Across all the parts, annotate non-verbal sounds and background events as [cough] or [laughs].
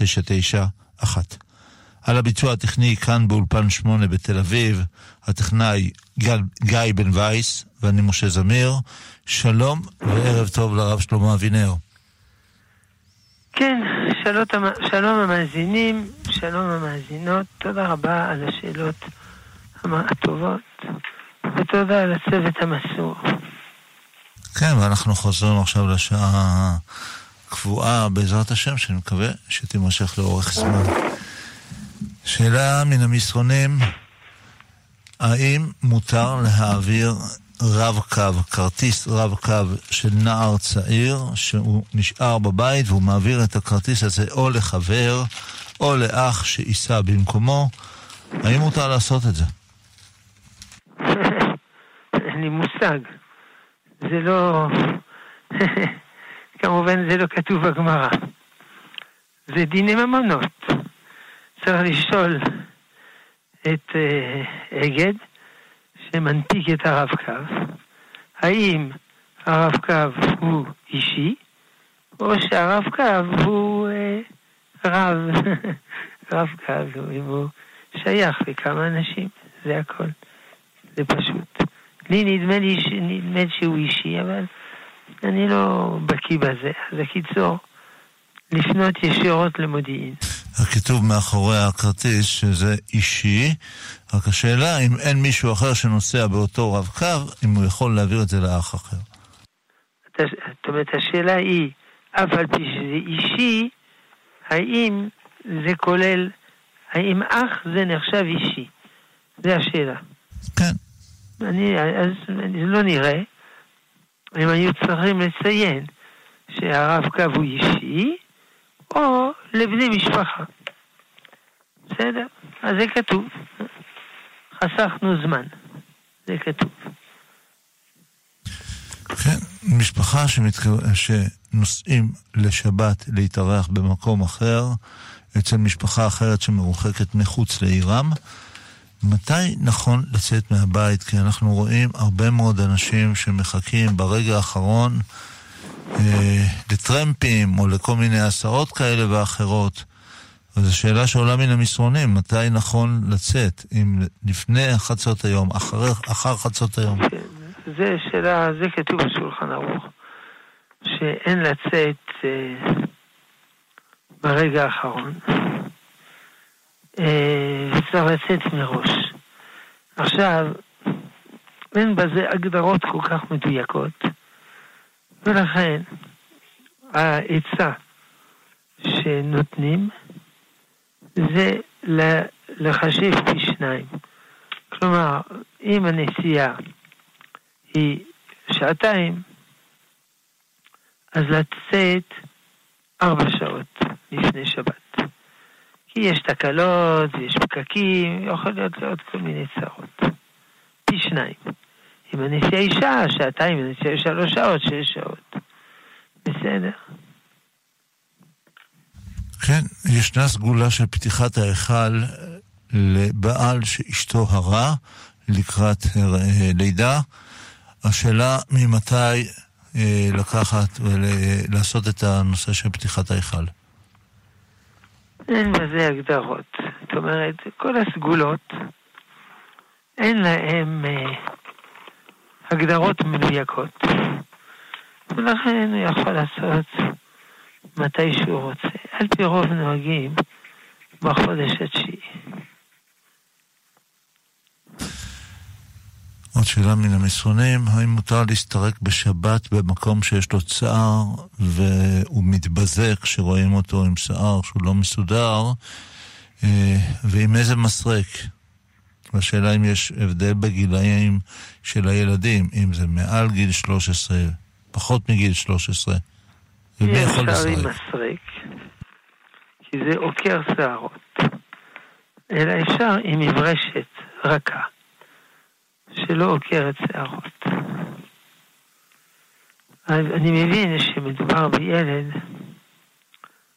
991. על הביצוע הטכני כאן באולפן 8 בתל אביב, הטכנאי גל, גיא בן וייס ואני משה זמיר. שלום וערב טוב לרב שלמה אבינר. כן, שלום, שלום המאזינים, שלום המאזינות, תודה רבה על השאלות הטובות, ותודה על הצוות המסור. כן, ואנחנו חוזרים עכשיו לשעה קבועה, בעזרת השם, שאני מקווה שתימשך לאורך זמן. שאלה מן המסרונים, האם מותר להעביר רב-קו, כרטיס רב-קו של נער צעיר שהוא נשאר בבית והוא מעביר את הכרטיס הזה או לחבר או לאח שייסע במקומו? האם מותר לעשות את זה? [laughs] אין לי מושג. זה לא... [laughs] כמובן זה לא כתוב בגמרא. זה דיני ממונות. צריך לשאול את uh, אגד, שמנפיק את הרב-קו, האם הרב-קו הוא אישי, או שהרב-קו הוא uh, רב, [laughs] רב-קו, אם הוא שייך לכמה אנשים, זה הכל. זה פשוט. לי נדמה לי נדמה שהוא אישי, אבל אני לא בקיא בזה. אז הקיצור, לפנות ישירות למודיעין. הכיתוב מאחורי הכרטיס שזה אישי, רק השאלה אם אין מישהו אחר שנוסע באותו רב קו, אם הוא יכול להעביר את זה לאח אחר. זאת אומרת, השאלה היא, אף על פי שזה אישי, האם זה כולל, האם אח זה נחשב אישי? זה השאלה. כן. אני, אז זה לא נראה. הם היו צריכים לציין שהרב קו הוא אישי, או לבני משפחה. בסדר? אז זה כתוב. חסכנו זמן. זה כתוב. כן, משפחה שמתק... שנוסעים לשבת להתארח במקום אחר, אצל משפחה אחרת שמרוחקת מחוץ לעירם, מתי נכון לצאת מהבית? כי אנחנו רואים הרבה מאוד אנשים שמחכים ברגע האחרון אה, לטרמפים או לכל מיני הסעות כאלה ואחרות. וזו שאלה שעולה מן המסרונים, מתי נכון לצאת? אם לפני חצות היום, אחר, אחר חצות היום? כן, זה שאלה, זה כתוב בשולחן ערוך, שאין לצאת אה, ברגע האחרון. אה, צריך לצאת מראש. עכשיו, אין בזה הגדרות כל כך מדויקות, ולכן העצה שנותנים זה לחשב פי שניים. כלומר, אם הנסיעה היא שעתיים, אז לצאת ארבע שעות לפני שבת. כי יש תקלות, יש פקקים, יכול להיות עוד כל מיני צרות. פי שניים. אם הנסיעה היא שעה, שעתיים, אם הנסיעה היא שלוש שעות, שש שעות. בסדר. כן, ישנה סגולה של פתיחת ההיכל לבעל שאשתו הרה לקראת אה, לידה. השאלה ממתי אה, לקחת ולעשות את הנושא של פתיחת ההיכל. אין בזה הגדרות. זאת אומרת, כל הסגולות, אין להן אה, הגדרות מדויקות. ולכן הוא יכול לעשות מתי שהוא רוצה. על פי רוב נוהגים בחודש התשיעי. עוד שאלה מן המסרונים, האם מותר להסתרק בשבת במקום שיש לו צער והוא מתבזה כשרואים אותו עם שיער שהוא לא מסודר, אה, ועם איזה מסרק? והשאלה אם יש הבדל בגילאים של הילדים, אם זה מעל גיל 13, פחות מגיל 13. ומי יכול לסרק? מסרק, כי זה עוקר שערות, אלא אפשר עם מברשת רכה. שלא עוקרת שערות. אז אני מבין שמדובר בילד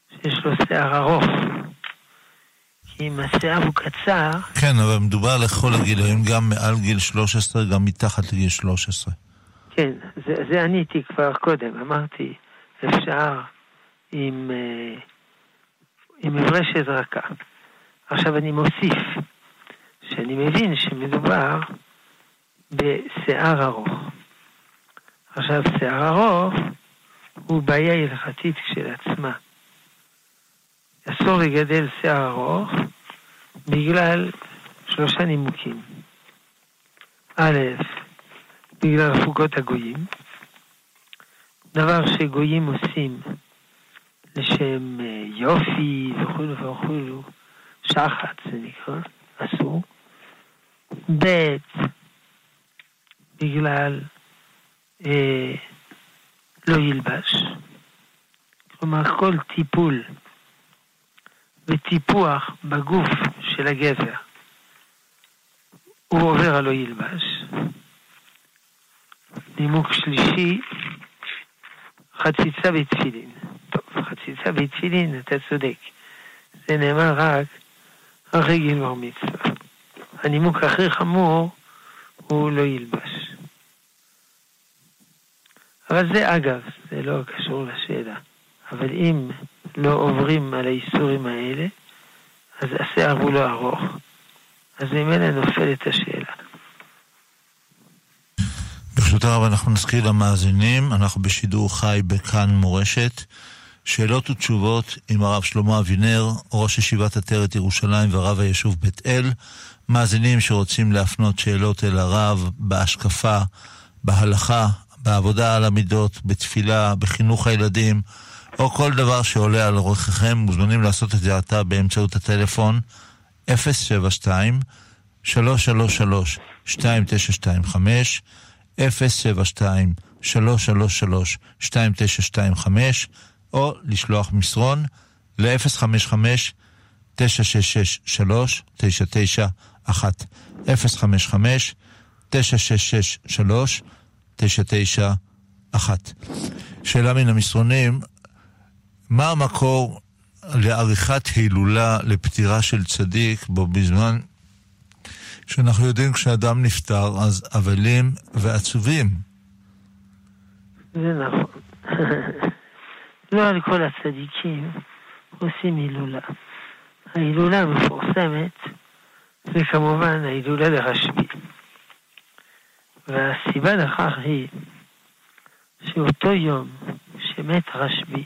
שיש לו שיער ארוך. כי אם השיער הוא קצר... כן, אבל מדובר לכל הגילאים, גם מעל גיל 13, גם מתחת לגיל 13. כן, זה, זה עניתי כבר קודם, אמרתי, אפשר עם, אה, עם מברשת רכה. עכשיו אני מוסיף שאני מבין שמדובר בשיער ארוך. עכשיו, שיער ארוך הוא בעיה הלכתית כשלעצמה. אסור לגדל שיער ארוך בגלל שלושה נימוקים. א', בגלל חוקות הגויים, דבר שגויים עושים לשם אה, יופי וכולו וכולו, שחת זה נקרא, אסור. ב', בגלל אה, לא ילבש. כלומר, כל טיפול וטיפוח בגוף של הגבר הוא עובר הלא ילבש. נימוק שלישי, חציצה בתפילין. טוב, חציצה בתפילין, אתה צודק. זה נאמר רק אחרי גילמור מצווה. הנימוק הכי חמור הוא לא ילבש. אבל זה אגב, זה לא קשור לשאלה. אבל אם לא עוברים על האיסורים האלה, אז השיער הוא לא ארוך. אז ממילא נופלת השאלה. ברשות הרב אנחנו נזכיר למאזינים, אנחנו בשידור חי בכאן מורשת. שאלות ותשובות עם הרב שלמה אבינר, ראש ישיבת עטרת ירושלים ורב היישוב בית אל. מאזינים שרוצים להפנות שאלות אל הרב בהשקפה, בהלכה, בעבודה על המידות, בתפילה, בחינוך הילדים, או כל דבר שעולה על רוחכם, מוזמנים לעשות את זה עתה באמצעות הטלפון 072 333 2925 072 333 2925 או לשלוח מסרון ל-055 966 991 055 966 991 שאלה מן המסרונים, מה המקור לעריכת הילולה לפטירה של צדיק בו בזמן שאנחנו יודעים כשאדם נפטר אז אבלים ועצובים? זה נכון. לא על כל הצדיקים עושים הילולה. ההילולה המפורסמת זה כמובן ההילולה לרשב"י. והסיבה לכך היא שאותו יום שמת רשב"י,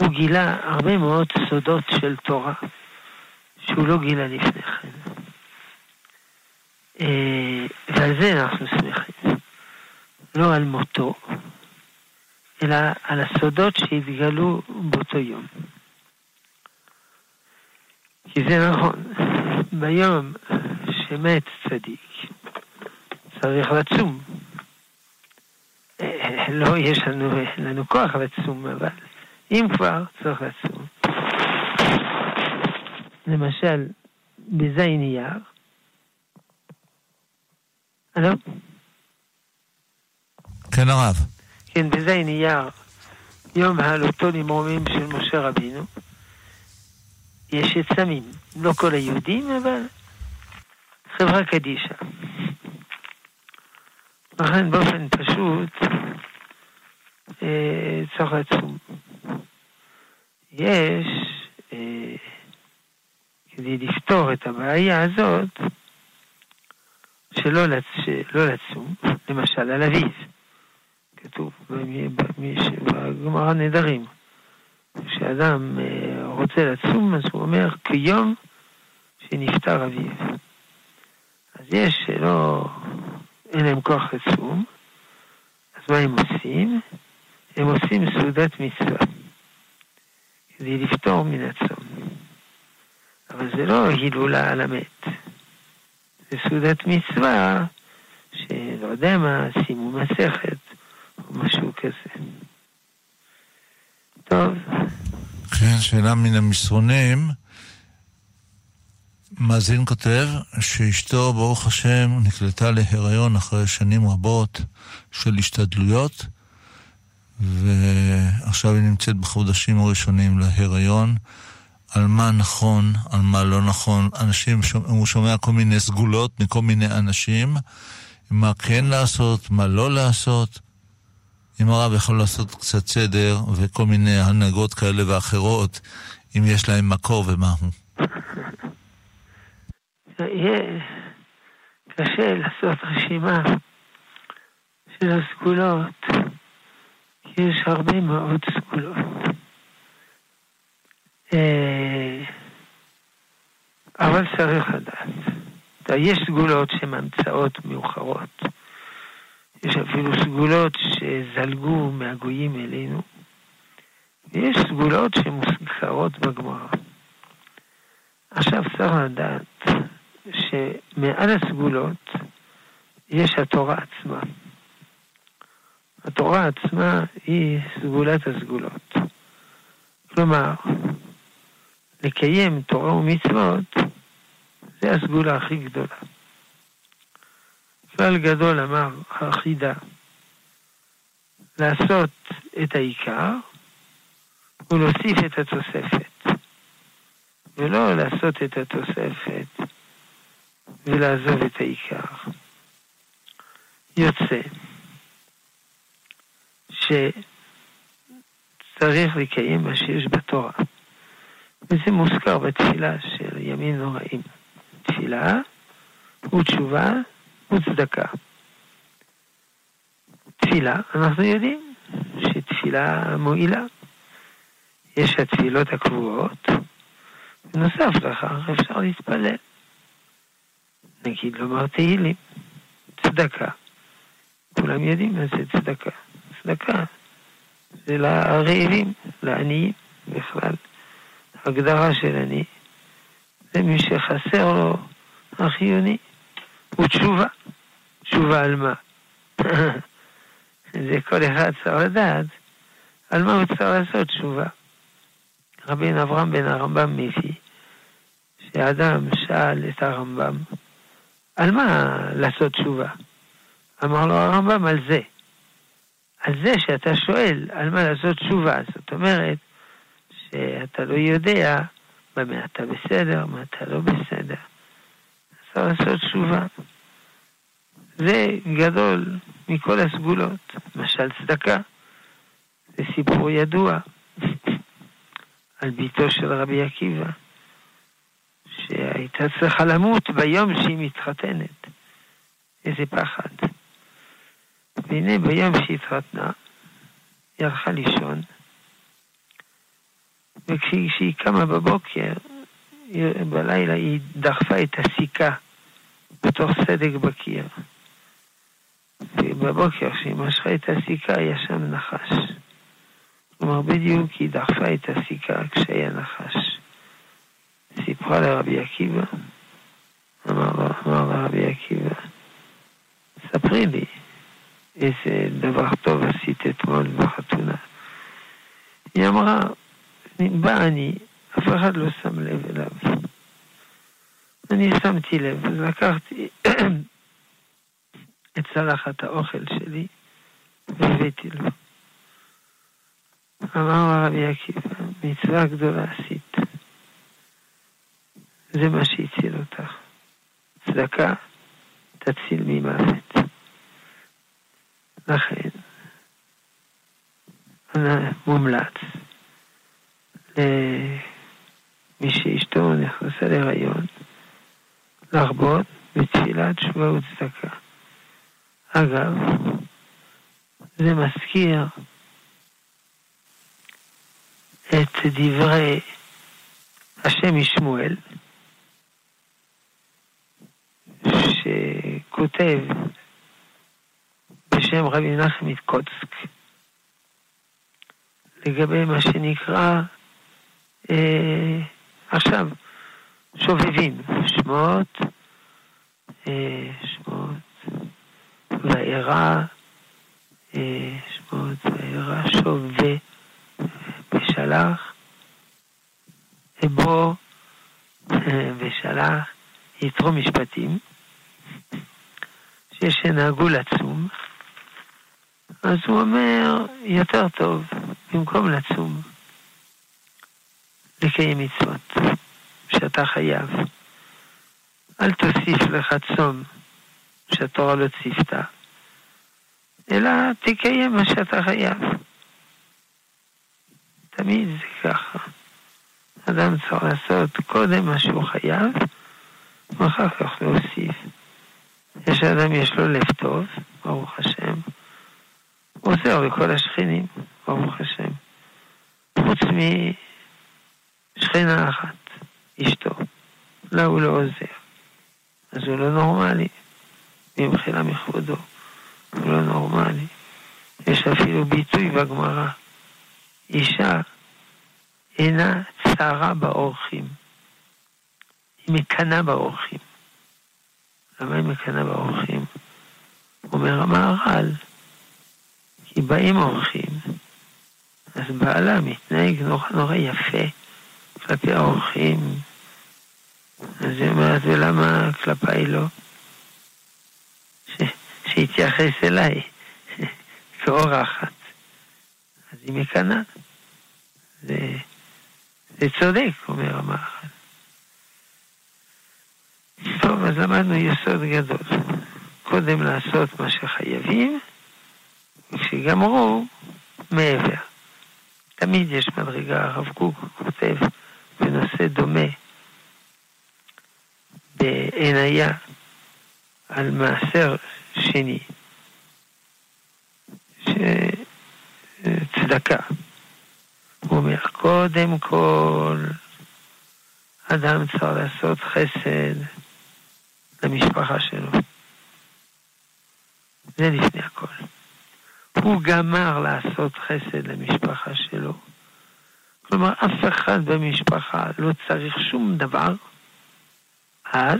הוא גילה הרבה מאוד סודות של תורה שהוא לא גילה לפני כן. אה, ועל זה אנחנו שמחים. לא על מותו, אלא על הסודות שהתגלו באותו יום. כי זה נכון, ביום שמת צדיק, צריך לצום. לא יש לנו, לנו כוח לצום, אבל אם כבר, צריך לצום. למשל, בזין אייר, הלו? כן, הרב. כן, בזין אייר, יום העלותו למרומים של משה רבינו, יש עצמים, לא כל היהודים, אבל חברה קדישא. לכן באופן פשוט אה, צריך לצום. יש, אה, כדי לפתור את הבעיה הזאת, שלא, לצ... לצום, למשל על אביב, כתוב בגמרא נדרים, כשאדם אה, רוצה לצום אז הוא אומר כיום שנפטר אביו. אז יש שלא, אין להם כוח לצום, אז מה הם עושים? הם עושים סעודת מצווה, כדי לפתור מן הצום. אבל זה לא הילולה על המת. זה סעודת מצווה, שלא יודע מה, שימו מסכת, או משהו כזה. טוב. כן, שאלה מן המסרונים. מאזין כותב שאשתו, ברוך השם, נקלטה להיריון אחרי שנים רבות של השתדלויות, ועכשיו היא נמצאת בחודשים הראשונים להיריון. על מה נכון, על מה לא נכון. אנשים, הוא שומע כל מיני סגולות מכל מיני אנשים, מה כן לעשות, מה לא לעשות. אם הרב יכול לעשות קצת סדר וכל מיני הנהגות כאלה ואחרות, אם יש להם מקור ומהו. יהיה קשה לעשות רשימה של הסגולות, כי יש הרבה מאוד סגולות. אה, אבל צריך לדעת. יש סגולות שהן המצאות מאוחרות. יש אפילו סגולות שזלגו מהגויים אלינו. ויש סגולות שמוזכרות בגמרא. עכשיו צריך לדעת שמעל הסגולות יש התורה עצמה. התורה עצמה היא סגולת הסגולות. כלומר, לקיים תורה ומצוות זה הסגולה הכי גדולה. כלל גדול אמר החידה, לעשות את העיקר ולהוסיף את התוספת, ולא לעשות את התוספת ולעזוב את העיקר. יוצא שצריך לקיים מה שיש בתורה. וזה מוזכר בתפילה של ימים נוראים. תפילה ותשובה וצדקה. תפילה, אנחנו יודעים שתפילה מועילה. יש התפילות הקבועות, בנוסף לכך אפשר להתפלל. נגיד לומר תהילים, צדקה. כולם יודעים מה זה צדקה. צדקה זה לרעבים, לעניים בכלל. הגדרה של עני זה מי שחסר לו החיוני. ותשובה. תשובה על מה? [laughs] זה כל אחד צריך לדעת על מה הוא צריך לעשות תשובה. רבין אברהם בן הרמב"ם מביא שאדם שאל את הרמב"ם על מה לעשות תשובה. אמר לו הרמב"ם על זה. על זה שאתה שואל על מה לעשות תשובה. זאת אומרת שאתה לא יודע במה אתה בסדר, מה אתה לא בסדר. צריך לעשות תשובה. זה גדול מכל הסגולות. למשל צדקה, זה סיפור ידוע [laughs] על ביתו של רבי עקיבא, שהייתה צריכה למות ביום שהיא מתחתנת. איזה פחד. והנה ביום שהיא התחתנה, היא הלכה לישון, וכשהיא קמה בבוקר, בלילה היא דחפה את הסיכה בתוך סדק בקיר. ובבוקר כשהיא משכה את הסיכה היה שם נחש. כלומר, בדיוק היא דחפה את הסיכה כשהיה נחש. סיפרה לרבי עקיבא, אמר, אמר לרבי עקיבא, ספרי לי איזה דבר טוב עשית אתמול בחתונה. היא אמרה, בא אני, אף אחד לא שם לב אליו. אני שמתי לב, אז לקחתי [clears throat] את צלחת האוכל שלי והבאתי לו. אמר הרבי עקיבא, מצווה גדולה עשית. זה מה שהציל אותך. צדקה תציל ממוות. לכן, מומלץ למי שאשתו נכנסה להיריון להרבות בתפילת תשובה וצדקה. אגב, זה מזכיר את דברי השם משמואל, שכותב בשם רבי מנחם מקוצק, לגבי מה שנקרא אה, עכשיו שובבים, שמות, אה, שמות, וארא, אה, שמות וארא, שווה ושלח, אבו אה, ושלח, יתרו משפטים, שנהגו לצום, אז הוא אומר, יותר טוב, במקום לצום, לקיים מצוות, שאתה חייב. אל תוסיף לך צום שהתורה לא ציפתה, אלא תקיים מה שאתה חייב. תמיד זה ככה. אדם צריך לעשות קודם מה שהוא חייב, ואחר כך להוסיף. יש אדם, יש לו לב טוב, ברוך השם. הוא עוזר לכל השכנים, ברוך השם. חוץ משכנה אחת, אשתו. לה הוא לא עוזר. אז הוא לא נורמלי, במחילה מכבודו. הוא לא נורמלי. יש אפילו ביטוי בגמרא. אישה אינה צרה באורחים. היא מקנאה באורחים. היא מקנאה באורחים? אומר המהר"ל, כי באים אורחים, אז בעלה מתנהג נורא נורא יפה כלפי האורחים. אז היא אומרת, ולמה כלפיי לא? שיתייחס אליי [laughs] כאורחת. אז היא מקנאה. זה, זה צודק, אומר המהר"ל. טוב, אז למדנו יסוד גדול. קודם לעשות מה שחייבים, וכשגמרו, מעבר. תמיד יש מדרגה, הרב קוק כותב בנושא דומה בעיניה על מעשר שני, שצדקה. הוא אומר, קודם כל, אדם צריך לעשות חסד למשפחה שלו. זה לפני הכל. הוא גמר לעשות חסד למשפחה שלו. כלומר, אף אחד במשפחה לא צריך שום דבר, אז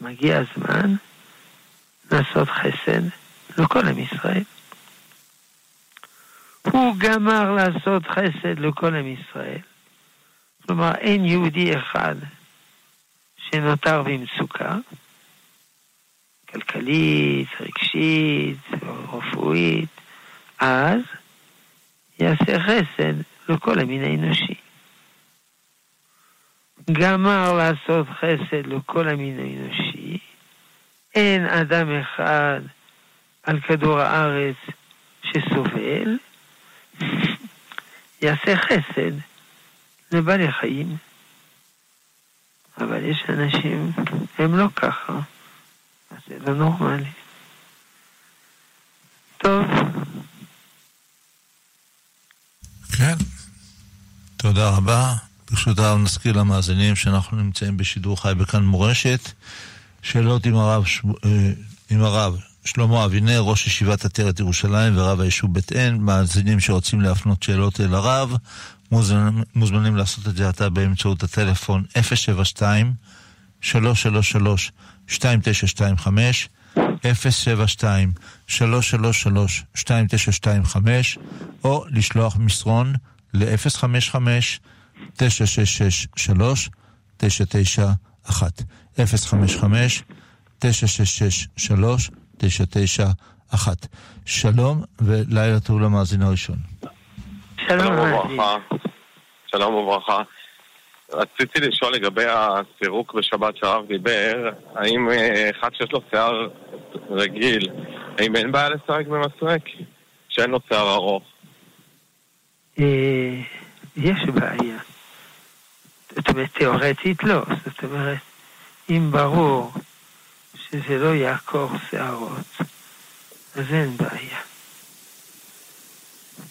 מגיע הזמן לעשות חסד לכל עם ישראל. הוא גמר לעשות חסד לכל עם ישראל. כלומר, אין יהודי אחד שנותר במצוקה, כלכלית, רגשית, רפואית, אז יעשה חסד לכל המין האנושי. גמר לעשות חסד לכל המין האנושי, אין אדם אחד על כדור הארץ שסובל, [laughs] יעשה חסד לבעלי חיים. אבל יש אנשים, הם לא ככה, זה לא נורמלי. טוב. כן, תודה רבה. ברשות הרב נזכיר למאזינים שאנחנו נמצאים בשידור חי בכאן מורשת. שאלות עם הרב, אה, עם הרב שלמה אבינר, ראש ישיבת עטרת ירושלים ורב היישוב בית עין. מאזינים שרוצים להפנות שאלות אל הרב, מוזמנים, מוזמנים לעשות את זה עתה באמצעות הטלפון 072 333 2925 072 333 2925 או לשלוח מסרון ל-055 966 991 055 966 991 שלום ולילה טוב למאזין הראשון. שלום וברכה. שלום וברכה. רציתי לשאול לגבי הסירוק בשבת שהרב דיבר, האם אה, אחד שיש לו שיער רגיל, האם אין בעיה לסרק במסרק? שאין לו שיער ארוך. אה, יש בעיה. זאת אומרת, תיאורטית לא. זאת אומרת, אם ברור שזה לא יעקור שערות, אז אין בעיה.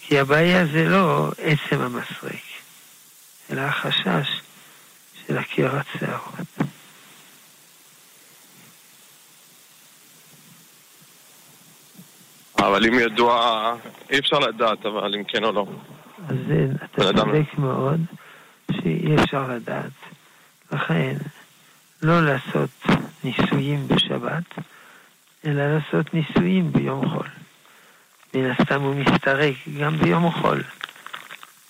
כי הבעיה זה לא עצם המסרק, אלא החשש של עקירת שערות. אבל אם ידוע, אי אפשר לדעת, אבל אם כן או לא. אז אתה צודק מאוד שאי אפשר לדעת. לכן, לא לעשות ניסויים בשבת, אלא לעשות ניסויים ביום חול. מן הסתם הוא מסתרק גם ביום חול.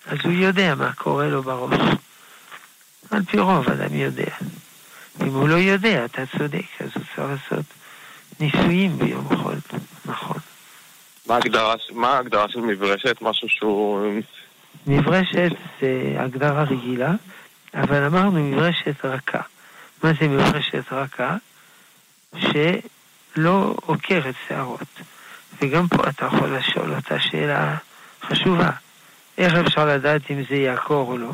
אז הוא יודע מה קורה לו בראש. על פי רוב אדם יודע. אם הוא לא יודע, אתה צודק, אז הוא צריך לעשות ניסויים ביום חול, נכון. מה ההגדרה, מה ההגדרה של מברשת? משהו שהוא... מברשת זה הגדרה רגילה, אבל אמרנו מברשת רכה. מה זה מברשת רכה? שלא עוקרת שערות. וגם פה אתה יכול לשאול אותה שאלה חשובה. איך אפשר לדעת אם זה יעקור או לא?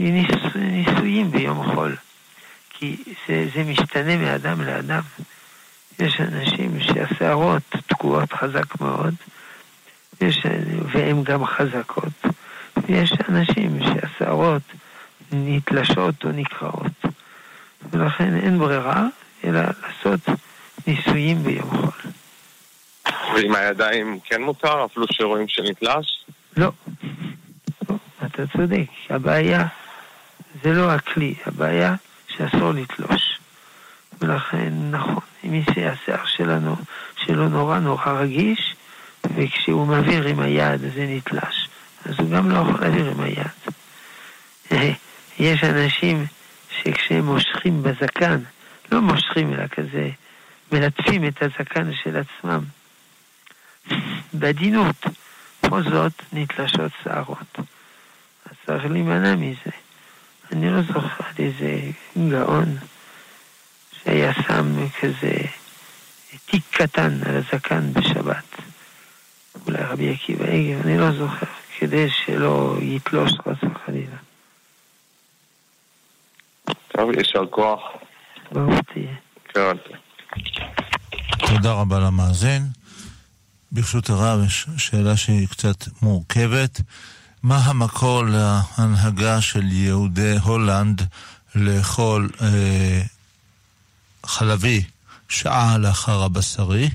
ניס, ניסויים ביום חול, כי זה, זה משתנה מאדם לאדם. יש אנשים שהשערות תקועות חזק מאוד, יש, והן גם חזקות, ויש אנשים שהשערות נתלשות או נקרעות, ולכן אין ברירה אלא לעשות ניסויים ביום חול. ועם הידיים כן מותר, אפילו שרואים שנתלש? לא. לא, אתה צודק. הבעיה זה לא הכלי, הבעיה שאסור לתלוש. ולכן, נכון, אם השיער שלנו, שלו נורא נורא רגיש, וכשהוא מעביר עם היד זה נתלש, אז הוא גם לא יכול להעביר עם היד. [laughs] יש אנשים שכשהם מושכים בזקן, לא מושכים אלא כזה, מלטפים את הזקן של עצמם. בעדינות, פה זאת נתלשות שערות. אז צריך להימנע מזה. אני לא זוכר איזה גאון שהיה שם כזה תיק קטן על הזקן בשבת. אולי רבי עקיבא עגל, אני לא זוכר, כדי שלא יתלוש חס וחלילה. טוב, יישר כוח. ברור תהיה. כן. תודה רבה למאזין. ברשות הרב, יש שאלה שהיא קצת מורכבת. מה המקור להנהגה של יהודי הולנד לאכול אה, חלבי שעה לאחר הבשרי,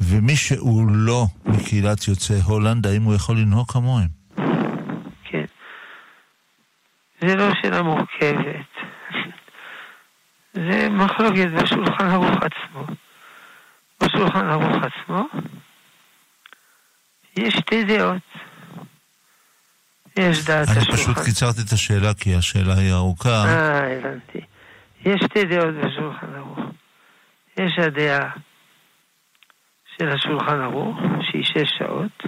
ומי שהוא לא מקהילת יוצאי הולנד, האם הוא יכול לנהוג כמוהם? כן. זה לא שאלה מורכבת. זה מחלוקת בשולחן ערוך עצמו. בשולחן ערוך עצמו יש שתי דעות. יש דעת אני השולחן. פשוט קיצרתי את השאלה כי השאלה היא ארוכה. אה, הבנתי. יש שתי דעות בשולחן ערוך. יש הדעה של השולחן ערוך, שהיא שש שעות.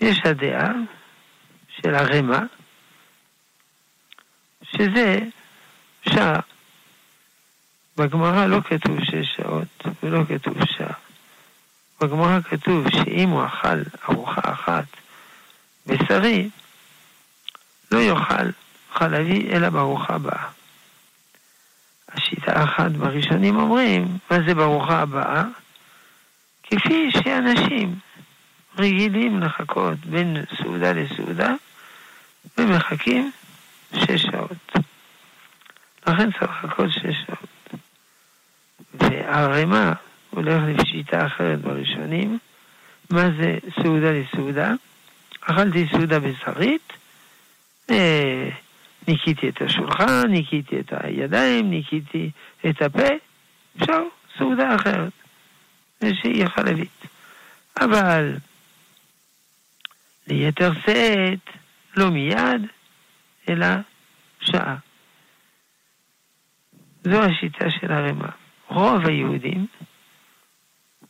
יש הדעה של הרמ"א, שזה שעה. בגמרא לא כתוב שש שעות ולא כתוב שעה. בגמרא כתוב שאם הוא אכל ארוחה אחת בשרי, לא יאכל חלבי אלא בארוחה הבאה. השיטה האחת בראשונים אומרים, מה זה בארוחה הבאה? כפי שאנשים רגילים לחכות בין סעודה לסעודה ומחכים שש שעות. לכן צריך לחכות שש שעות. והערימה הולך לשיטה אחרת בראשונים. מה זה סעודה לסעודה? אכלתי סעודה בשרית, אה, ניקיתי את השולחן, ניקיתי את הידיים, ניקיתי את הפה, אפשר סעודה אחרת, שהיא חלבית. אבל ליתר שאת, לא מיד, אלא שעה. זו השיטה של הרמ"א. רוב היהודים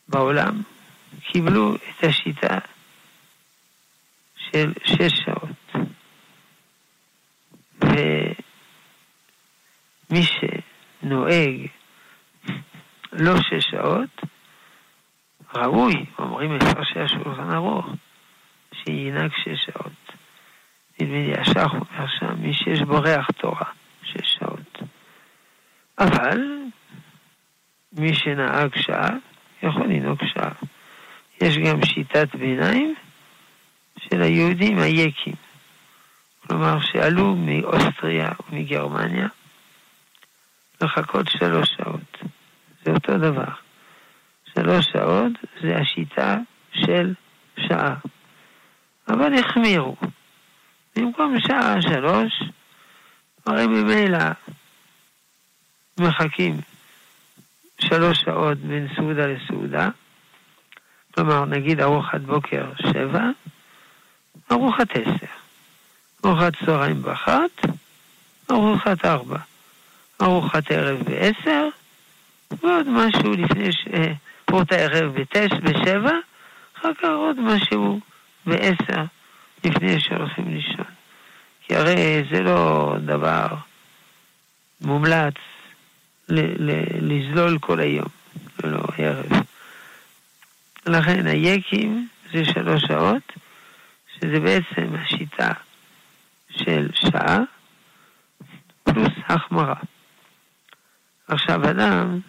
בעולם קיבלו את השיטה של שש שעות. ומי שנוהג לא שש שעות, ראוי, אומרים מפרשי השולחן ערוך, שינהג שש שעות. נדמה לי השח אומר שם, מי שיש בו ריח תורה, שש שעות. אבל מי שנהג שעה, יכול לנהוג שעה. יש גם שיטת ביניים של היהודים היקים. כלומר, שעלו מאוסטריה ומגרמניה לחכות שלוש שעות. זה אותו דבר. שלוש שעות זה השיטה של שעה. אבל החמירו. במקום שעה שלוש, הרי ממילא מחכים שלוש שעות בין סעודה לסעודה, כלומר נגיד ארוחת בוקר שבע, ארוחת עשר, ארוחת צהריים באחת, ארוחת ארבע, ארוחת ערב בעשר, ועוד משהו לפני ש... ארוחת הערב בתש, בשבע, אחר כך עוד משהו בעשר לפני שהולכים לישון. כי הרי זה לא דבר מומלץ ל- ל- לזלול כל היום, לא ערב. לכן היקים זה שלוש שעות, שזה בעצם השיטה של שעה, פלוס החמרה. עכשיו אדם,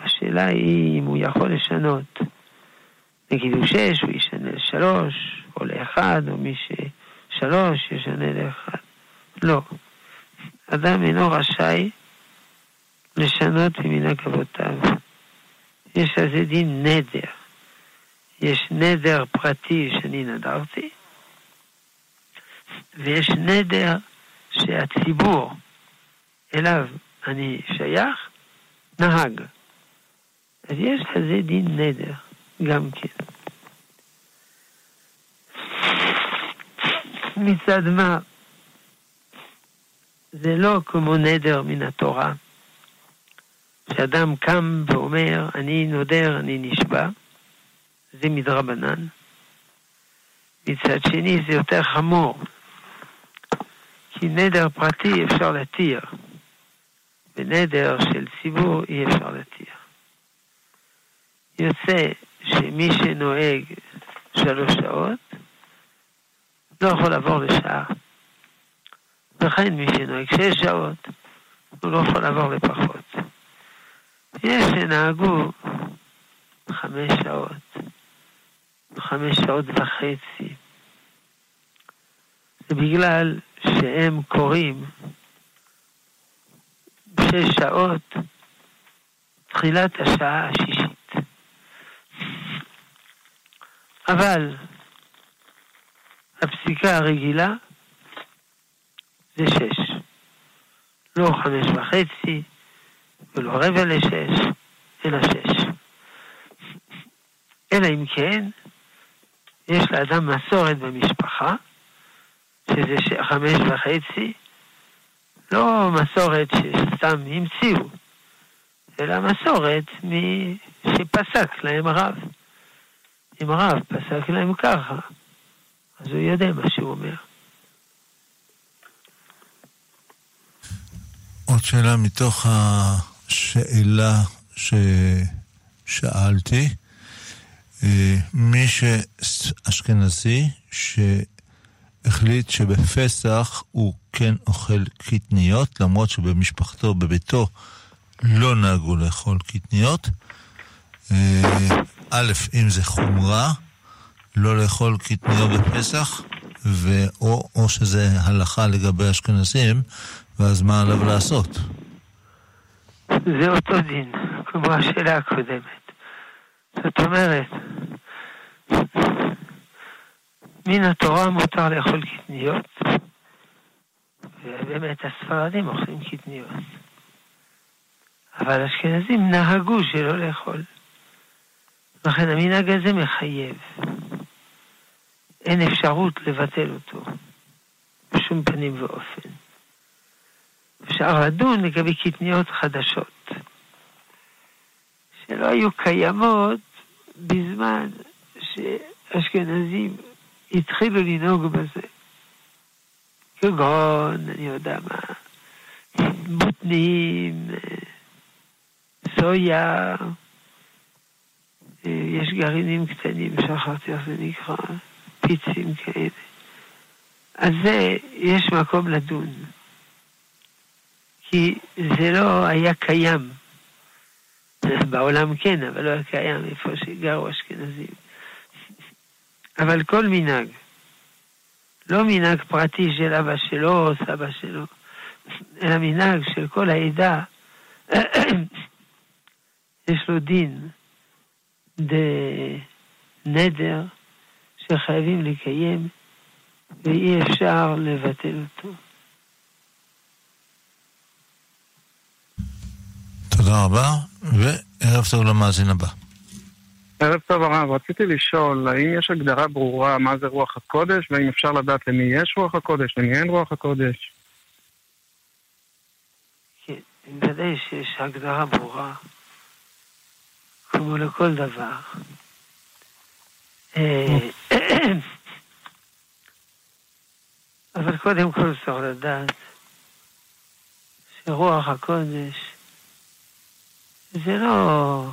השאלה היא אם הוא יכול לשנות. נגיד הוא שש, הוא ישנה לשלוש, או לאחד, או מי ששלוש ישנה לאחד. לא. אדם אינו רשאי לשנות ממנהג אבותיו. יש על זה דין נדר. יש נדר פרטי שאני נדרתי, ויש נדר שהציבור אליו אני שייך, נהג. אז יש על זה דין נדר, גם כן. מצד מה? זה לא כמו נדר מן התורה, שאדם קם ואומר, אני נודר, אני נשבע, זה מדרבנן. מצד שני זה יותר חמור, כי נדר פרטי אפשר להתיר, ונדר של ציבור אי אפשר להתיר. יוצא שמי שנוהג שלוש שעות לא יכול לעבור לשעה. וכן מי שנוהג שש שעות, הוא לא יכול לעבור לפחות. יש שנהגו חמש שעות, חמש שעות וחצי. זה בגלל שהם קוראים שש שעות תחילת השעה השישית. אבל הפסיקה הרגילה זה שש. לא חמש וחצי ולא רבע לשש, אלא שש. אלא אם כן, יש לאדם מסורת במשפחה, שזה חמש וחצי, לא מסורת שסתם המציאו, אלא מסורת שפסק להם הרב. אם הרב פסק להם ככה, אז הוא יודע מה שהוא אומר. עוד שאלה מתוך השאלה ששאלתי. אה, מי שאשכנזי שהחליט שבפסח הוא כן אוכל קטניות, למרות שבמשפחתו, בביתו, לא נהגו לאכול קטניות. אה, א', אם זה חומרה, לא לאכול קטניות בפסח, ואו, או שזה הלכה לגבי אשכנזים, ואז מה עליו לעשות? זה אותו דין, כמו השאלה הקודמת. זאת אומרת, מן התורה מותר לאכול קטניות, ובאמת הספרדים אוכלים קטניות. אבל אשכנזים נהגו שלא לאכול. לכן המנהג הזה מחייב. אין אפשרות לבטל אותו בשום פנים ואופן. אפשר לדון לגבי קטניות חדשות, שלא היו קיימות בזמן שאשכנזים התחילו לנהוג בזה. כגון, אני יודע מה, בוטנים, סויה, יש גרעינים קטנים, שכחתי איך זה נקרא, פיצים כאלה. על זה יש מקום לדון. כי זה לא היה קיים. [laughs] בעולם כן, אבל לא היה קיים איפה שגרו אשכנזים. אבל כל מנהג, לא מנהג פרטי של אבא שלו או סבא שלו, אלא מנהג של כל העדה, [clears throat] יש לו דין דנדר שחייבים לקיים ואי אפשר לבטל אותו. תודה רבה, וערב טוב למאזין הבא. ערב טוב הרב, רציתי לשאול, האם יש הגדרה ברורה מה זה רוח הקודש, והאם אפשר לדעת למי יש רוח הקודש, למי אין רוח הקודש? כן, ודאי שיש הגדרה ברורה, כמו לכל דבר. אה, [coughs] אבל קודם כל צריך לדעת שרוח הקודש זה לא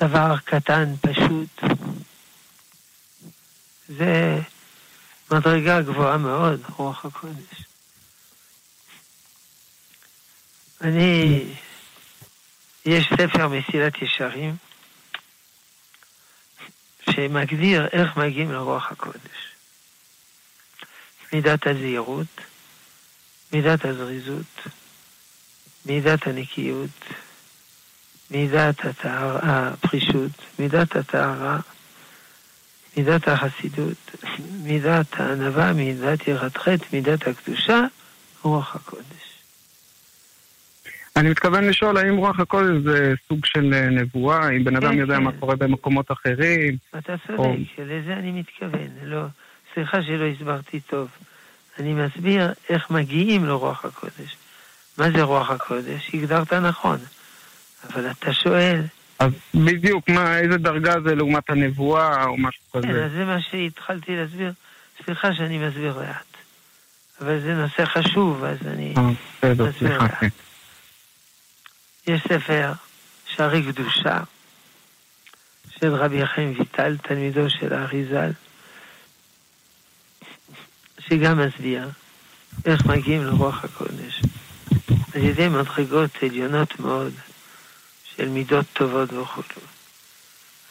דבר קטן, פשוט. זה מדרגה גבוהה מאוד, רוח הקודש. אני, יש ספר מסילת ישרים שמגדיר איך מגיעים לרוח הקודש. מידת הזהירות, מידת הזריזות, מידת הנקיות, מידת הטהר, הפרישות, מידת הטהרה, מידת החסידות, מידת הענווה, מידת יראת חטא, מידת הקדושה, רוח הקודש. אני מתכוון לשאול האם רוח הקודש זה סוג של אה, נבואה, אם בן אדם כן, יודע כן. מה קורה במקומות אחרים. אתה או- צודק, לזה אני מתכוון. לא, סליחה שלא הסברתי טוב. אני מסביר איך מגיעים לרוח הקודש. מה זה רוח הקודש? הגדרת נכון. אבל אתה שואל, אז בדיוק, מה, איזה דרגה זה לעומת הנבואה או משהו כן, כזה. אז זה מה שהתחלתי להסביר. סליחה שאני מסביר לאט. אבל זה נושא חשוב, אז אני... אה, מסביר. לאט. כן. יש ספר, שערי קדושה, של רבי חיים ויטל, תלמידו של האריזל, שגם מסביר איך מגיעים לרוח הקודש. על ידי מדרגות עליונות מאוד של מידות טובות וכו'.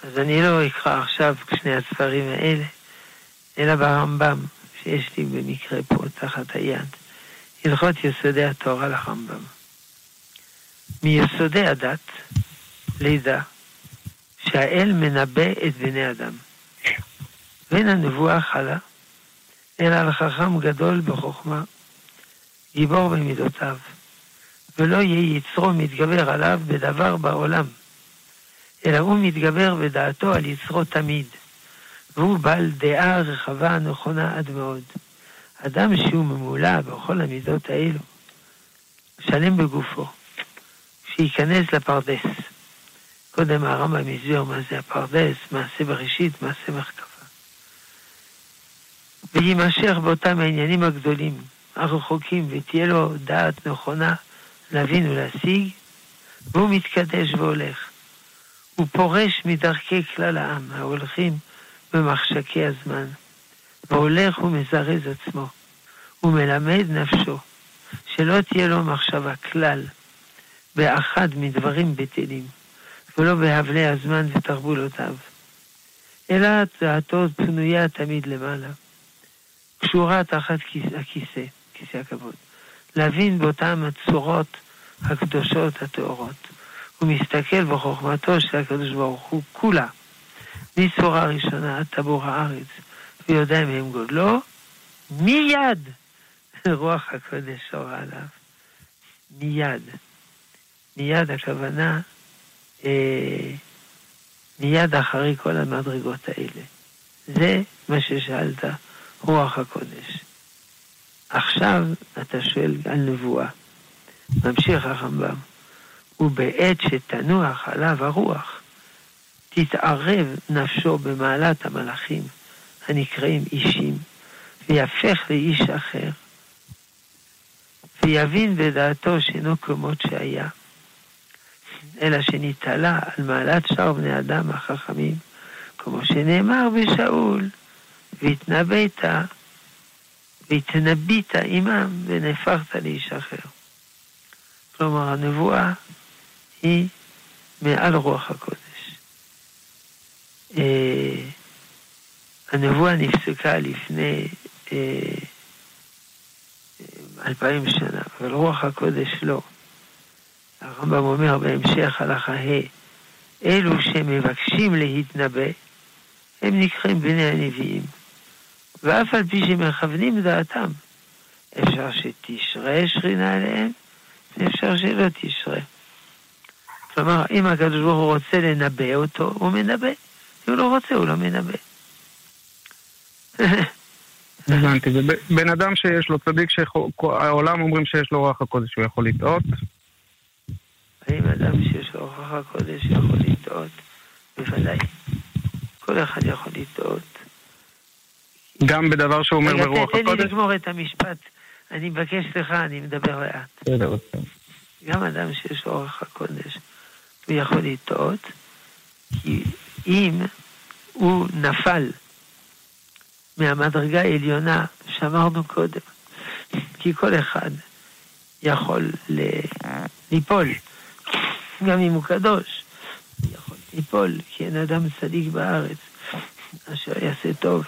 אז אני לא אקרא עכשיו שני הספרים האלה, אלא ברמב"ם, שיש לי במקרה פה תחת היד, הלכות יסודי התורה לרמב"ם. מיסודי הדת, לידע שהאל מנבא את בני אדם. ואין הנבואה חלה, אלא על חכם גדול בחוכמה, גיבור במידותיו, ולא יהיה יצרו מתגבר עליו בדבר בעולם, אלא הוא מתגבר בדעתו על יצרו תמיד, והוא בעל דעה רחבה נכונה עד מאוד. אדם שהוא ממולא בכל המידות האלו, שלם בגופו, שייכנס לפרדס. קודם הרמב"ם הסביר מה זה הפרדס, מעשה בראשית, מעשה מרכבה. ויימשך באותם העניינים הגדולים, הרחוקים, ותהיה לו דעת נכונה להבין ולהשיג, והוא מתקדש והולך. הוא פורש מדרכי כלל העם, ההולכים במחשקי הזמן, והולך ומזרז עצמו, ומלמד נפשו, שלא תהיה לו מחשבה כלל באחד מדברים בטלים, ולא בהבלי הזמן ותרבולותיו, אלא דעתו פנויה תמיד למעלה, קשורה תחת כיס- הכיסא, כיסא הכבוד, להבין באותן הצורות הקדושות הטהורות. הוא מסתכל בחוכמתו של הקדוש ברוך הוא כולה, מצורה ראשונה עד טבור הארץ, ויודע מהם גודלו, מיד [laughs] רוח הקודש שורה עליו. מיד. מיד הכוונה, אה, מיד אחרי כל המדרגות האלה. זה מה ששאלת, רוח הקודש. עכשיו אתה שואל על נבואה. ממשיך הרמב"ם, ובעת שתנוח עליו הרוח, תתערב נפשו במעלת המלאכים הנקראים אישים, ויהפך לאיש אחר, ויבין בדעתו שאינו כמות שהיה, אלא שנתעלה על מעלת שאר בני אדם החכמים, כמו שנאמר בשאול, והתנבאת, והתנבאת עמם, ונהפכת לאיש אחר. כלומר, הנבואה היא מעל רוח הקודש. אה, הנבואה נפסקה לפני אה, אלפיים שנה, אבל רוח הקודש לא. הרמב"ם אומר בהמשך הלכה ה', אלו שמבקשים להתנבא, הם נקראים בני הנביאים, ואף על פי שמכוונים דעתם, אפשר שתשרה שכינה עליהם, ואפשר שלא תשרה. כלומר, אם הקדוש ברוך הוא רוצה לנבא אותו, הוא מנבא. אם הוא לא רוצה, הוא לא מנבא. הבנתי. ובן אדם שיש לו צדיק, שהעולם אומרים שיש לו רוח הקודש, הוא יכול לטעות? האם אדם שיש לו רוח הקודש יכול לטעות? בוודאי. כל אחד יכול לטעות. גם בדבר שהוא אומר ברוח תן לי הקודש? לגמור את המשפט. אני מבקש סליחה, אני מדבר לאט. גם אדם שיש לו רוח הקודש, הוא יכול לטעות, כי אם הוא נפל מהמדרגה העליונה שאמרנו קודם, כי כל אחד יכול ליפול, גם אם הוא קדוש, יכול ליפול, כי אין אדם צדיק בארץ, אשר יעשה טוב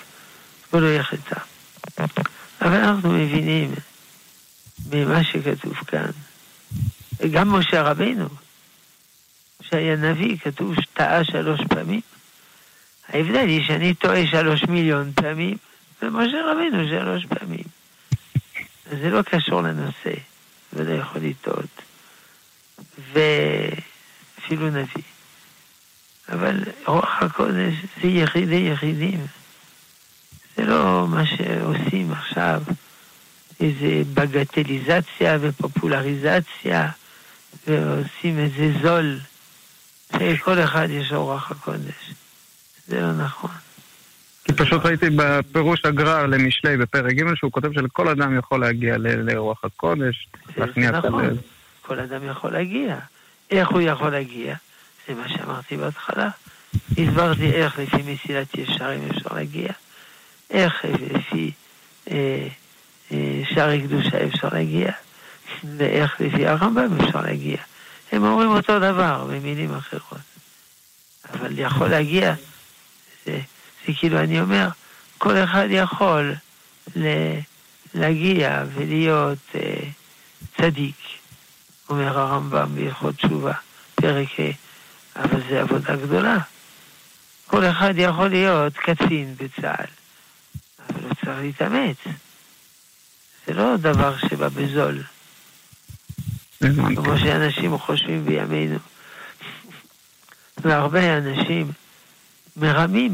ולא יחטא. אבל אנחנו מבינים ממה שכתוב כאן, גם משה רבינו, שהיה נביא, כתוב שטעה שלוש פעמים. ההבדל היא שאני טועה שלוש מיליון פעמים, ומשה רבינו שלוש פעמים. זה לא קשור לנושא, ולא יכול לטעות. ואפילו נביא. אבל רוח הקודש זה יחידי יחידים. זה לא מה שעושים עכשיו, איזה בגטליזציה ופופולריזציה, ועושים איזה זול, שכל אחד יש רוח הקודש. זה לא נכון. כי פשוט ראיתי בפירוש הגרר למשלי בפרק ג' שהוא כותב שלכל אדם יכול להגיע לרוח הקודש, להכניע את הלב. כל אדם יכול להגיע. איך הוא יכול להגיע? זה מה שאמרתי בהתחלה. הסברתי איך לפי מסילת ישרים אפשר להגיע, איך לפי אה, אה, שערי קדושה אפשר להגיע, ואיך לפי הרמב"ם אפשר להגיע. הם אומרים אותו דבר במילים אחרות. אבל יכול להגיע, זה, זה כאילו אני אומר, כל אחד יכול ל, להגיע ולהיות אה, צדיק, אומר הרמב"ם בהלכות תשובה, פרק ה', אבל זה עבודה גדולה. כל אחד יכול להיות קצין בצה"ל, צריך להתאמץ. זה לא דבר שבא בזול. כמו שאנשים חושבים בימינו. והרבה אנשים מרמים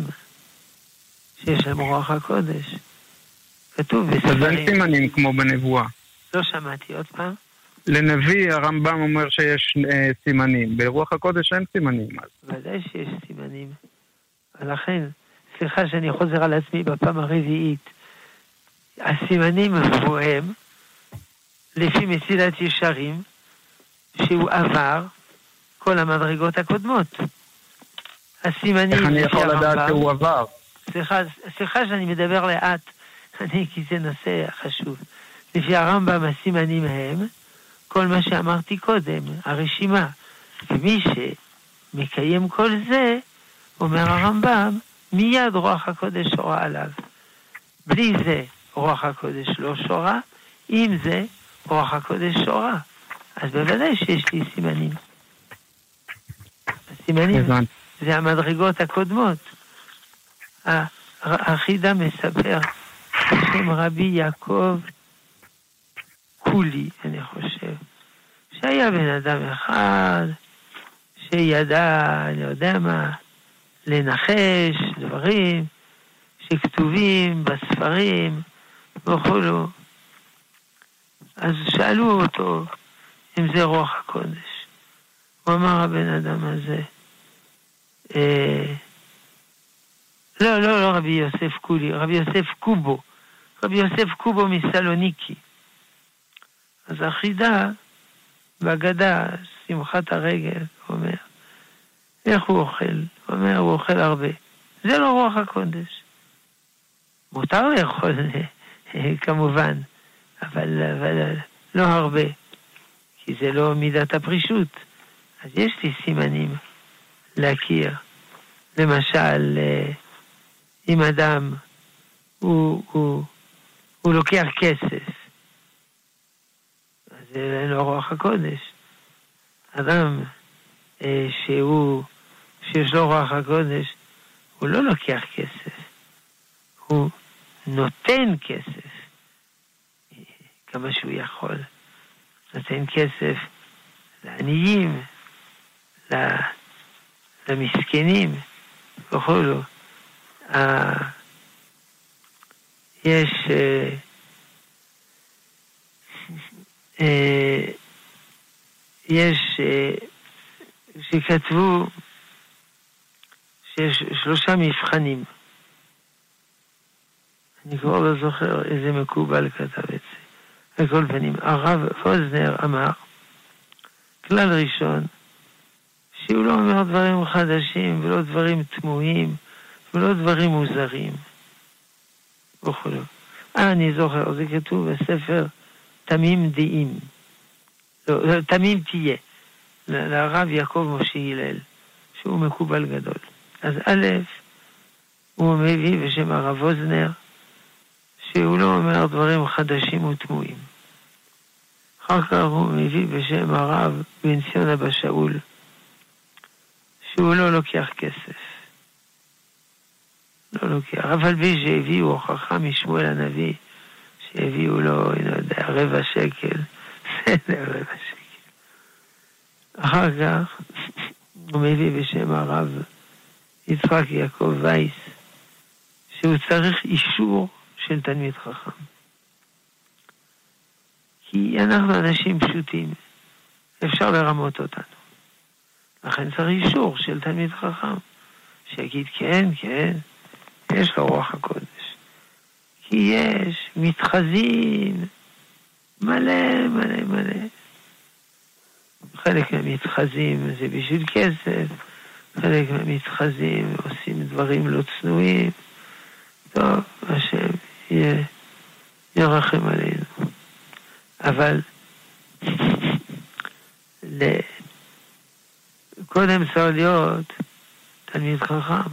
שיש להם רוח הקודש. כתוב בספרים... אז אין סימנים כמו בנבואה. לא שמעתי עוד פעם. לנביא הרמב"ם אומר שיש אה, סימנים, ברוח הקודש אין סימנים. ודאי שיש סימנים. ולכן, סליחה שאני חוזר על עצמי בפעם הרביעית, הסימנים הם לפי מסילת ישרים, שהוא עבר כל המדרגות הקודמות. הסימנים איך אני יכול לדעת שהוא עבר? סליחה, סליחה שאני מדבר לאט, [laughs] אני, כי זה נושא חשוב. לפי הרמב"ם הסימנים הם כל מה שאמרתי קודם, הרשימה. ומי שמקיים כל זה, אומר הרמב"ם, מיד רוח הקודש שורה עליו. בלי זה רוח הקודש לא שורה, עם זה רוח הקודש שורה. אז בוודאי שיש לי סימנים. הסימנים זה המדרגות הקודמות. החידה מספר בשם רבי יעקב קולי, אני חושב, שהיה בן אדם אחד שידע, אני יודע מה, לנחש דברים שכתובים בספרים וכולו. אז שאלו אותו אם זה רוח הקודש. הוא אמר הבן אדם הזה, אה, לא, לא, לא רבי יוסף קולי, רבי יוסף קובו, רבי יוסף קובו מסלוניקי. אז החידה בהגדה, שמחת הרגל, הוא אומר, איך הוא אוכל? הוא אומר, הוא אוכל הרבה. זה לא רוח הקודש. מותר לאכול, [laughs] כמובן, אבל, אבל לא הרבה, כי זה לא מידת הפרישות. אז יש לי סימנים להכיר. למשל, אה, אם אדם הוא, הוא, הוא לוקח כסף, אז אין לו רוח הקודש. אדם אה, שהוא, שיש לו רוח הקודש, הוא לא לוקח כסף, הוא נותן כסף כמה שהוא יכול. נותן כסף לעניים, למסכנים וכולו. יש אה, אה, יש אה, שכתבו שיש שלושה מבחנים. אני כבר לא זוכר איזה מקובל כתב את זה. על כל פנים, הרב פוזנר אמר, כלל ראשון, שהוא לא אומר דברים חדשים ולא דברים תמוהים ולא דברים מוזרים וכו'. אה, אני זוכר, זה כתוב בספר תמים דעים. לא, לא, תמים תהיה, לרב יעקב משה הלל, שהוא מקובל גדול. אז א', הוא מביא בשם הרב אוזנר, שהוא לא אומר דברים חדשים ותמוהים. אחר כך הוא מביא בשם הרב בן ציון אבא שאול, שהוא לא לוקח כסף. לא לוקח, אף על שהביאו הוכחה משמואל הנביא, שהביאו לו, אני לא יודע, רבע שקל, [laughs] בסדר, רבע שקל. אחר כך הוא מביא בשם הרב יצחק יעקב וייס, שהוא צריך אישור של תלמיד חכם. כי אנחנו אנשים פשוטים, אפשר לרמות אותנו. לכן צריך אישור של תלמיד חכם, שיגיד כן, כן, יש לו רוח הקודש. כי יש מתחזים מלא מלא מלא. חלק מהמתחזים זה בשביל כסף, חלק מהמתחזים עושים דברים לא צנועים. טוב, השם ירחם עלינו. אבל קודם צריך להיות תלמיד חכם.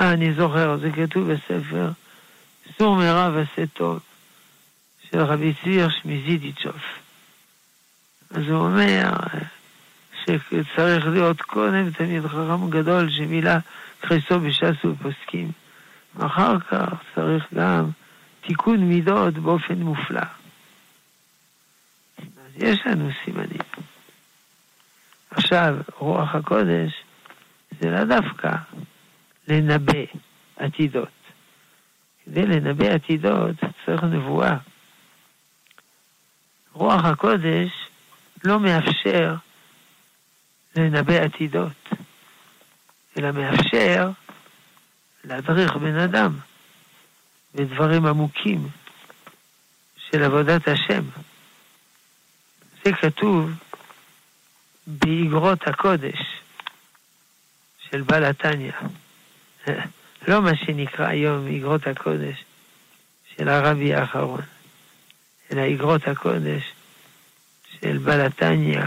אה, אני זוכר, זה כתוב בספר סור מרע ועשה טוב, של רבי צבי הירש מזידיצ'וף. אז הוא אומר שצריך להיות קודם תלמיד חכם גדול שמילא חסו בש"ס ופוסקים. אחר כך צריך גם תיקון מידות באופן מופלא. אז יש לנו סימנים. עכשיו, רוח הקודש זה לא דווקא לנבא עתידות. כדי לנבא עתידות צריך נבואה. רוח הקודש לא מאפשר לנבא עתידות, אלא מאפשר להדריך בן אדם בדברים עמוקים של עבודת השם. זה כתוב באגרות הקודש של בעל התניא. [laughs] לא מה שנקרא היום אגרות הקודש של הרבי האחרון, אלא אגרות הקודש של בעל התניא,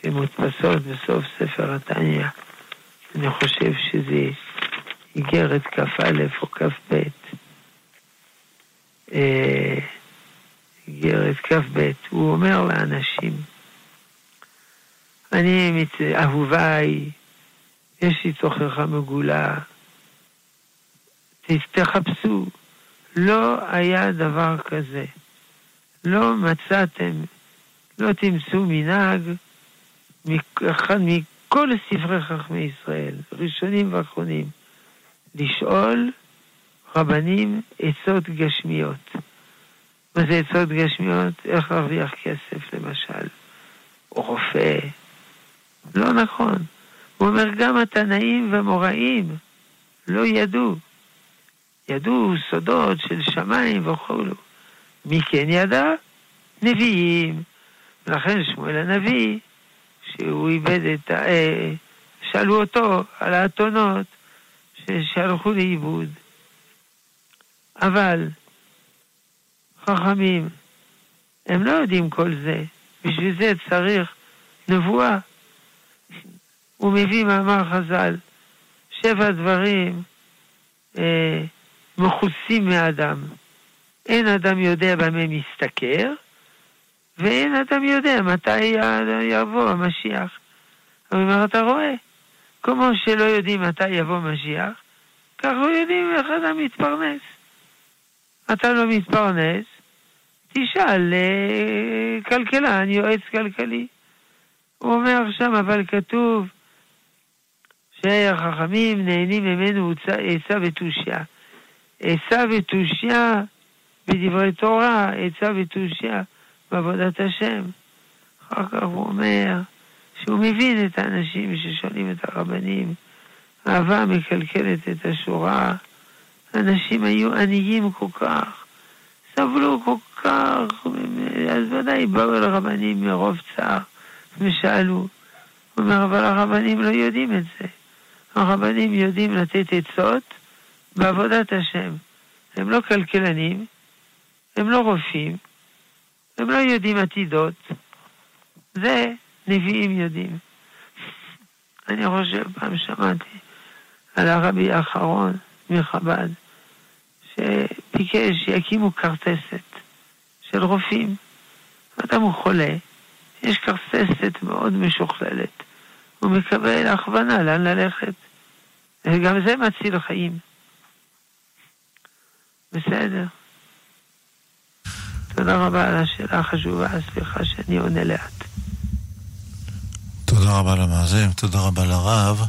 שמודפסות בסוף ספר התניא. אני חושב שזה איגרת כ"א או כ"ב. אה, איגרת כ"ב, הוא אומר לאנשים, אני, אהוביי, יש לי תוכחה מגולה, תחפשו. לא היה דבר כזה. לא מצאתם, לא תמצאו מנהג אחד מכל ספרי חכמי ישראל, ראשונים ואחרונים, לשאול רבנים עצות גשמיות. מה זה עצות גשמיות? איך להרוויח כסף למשל, או רופא. לא נכון. הוא אומר, גם התנאים והמוראים לא ידעו. ידעו סודות של שמיים וכולו. מי כן ידע? נביאים. ולכן שמואל הנביא, שהוא איבד את ה... אה, שאלו אותו על האתונות שהלכו לאיבוד. אבל חכמים, הם לא יודעים כל זה. בשביל זה צריך נבואה. הוא מביא מאמר חז"ל, שבע דברים אה, מכוסים מאדם. אין אדם יודע במה מסתכר, ואין אדם יודע מתי יבוא המשיח. הוא אומר, אתה רואה, כמו שלא יודעים מתי יבוא משיח, כך לא יודעים איך אדם מתפרנס. אתה לא מתפרנס, תשאל אה, כלכלן, יועץ כלכלי. הוא אומר שם, אבל כתוב שהחכמים נהנים ממנו עצה ותושייה. עצה ותושייה בדברי תורה, עצה ותושייה בעבודת השם. אחר כך הוא אומר שהוא מבין את האנשים ששואלים את הרבנים. אהבה מקלקלת את השורה. אנשים היו עניים כל כך, סבלו כל כך, אז ודאי באו אל הרבנים מרוב צער ושאלו. הוא אומר, אבל הרבנים לא יודעים את זה. הרבנים יודעים לתת עצות בעבודת השם. הם לא כלכלנים, הם לא רופאים, הם לא יודעים עתידות, זה נביאים יודעים. [laughs] אני חושב, פעם שמעתי על הרבי האחרון מחב"ד, שביקש שיקימו כרטסת של רופאים. אדם הוא חולה, יש כרטסת מאוד משוכללת. הוא מקבל הכוונה לאן ללכת. וגם זה מציל חיים. בסדר. תודה רבה על השאלה החשובה, סליחה שאני עונה לאט. תודה רבה למאזין, תודה רבה לרב.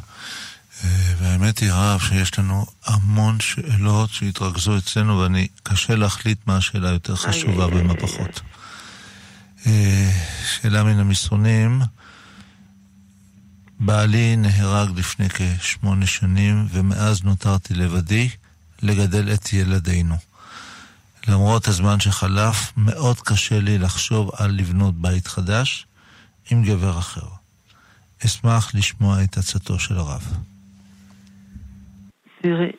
והאמת היא רב שיש לנו המון שאלות שהתרכזו אצלנו ואני קשה להחליט מה השאלה יותר חשובה ומה פחות. אה, שאלה מן המסרונים, בעלי נהרג לפני כשמונה שנים ומאז נותרתי לבדי לגדל את ילדינו. למרות הזמן שחלף, מאוד קשה לי לחשוב על לבנות בית חדש עם גבר אחר. אשמח לשמוע את עצתו של הרב. תראי,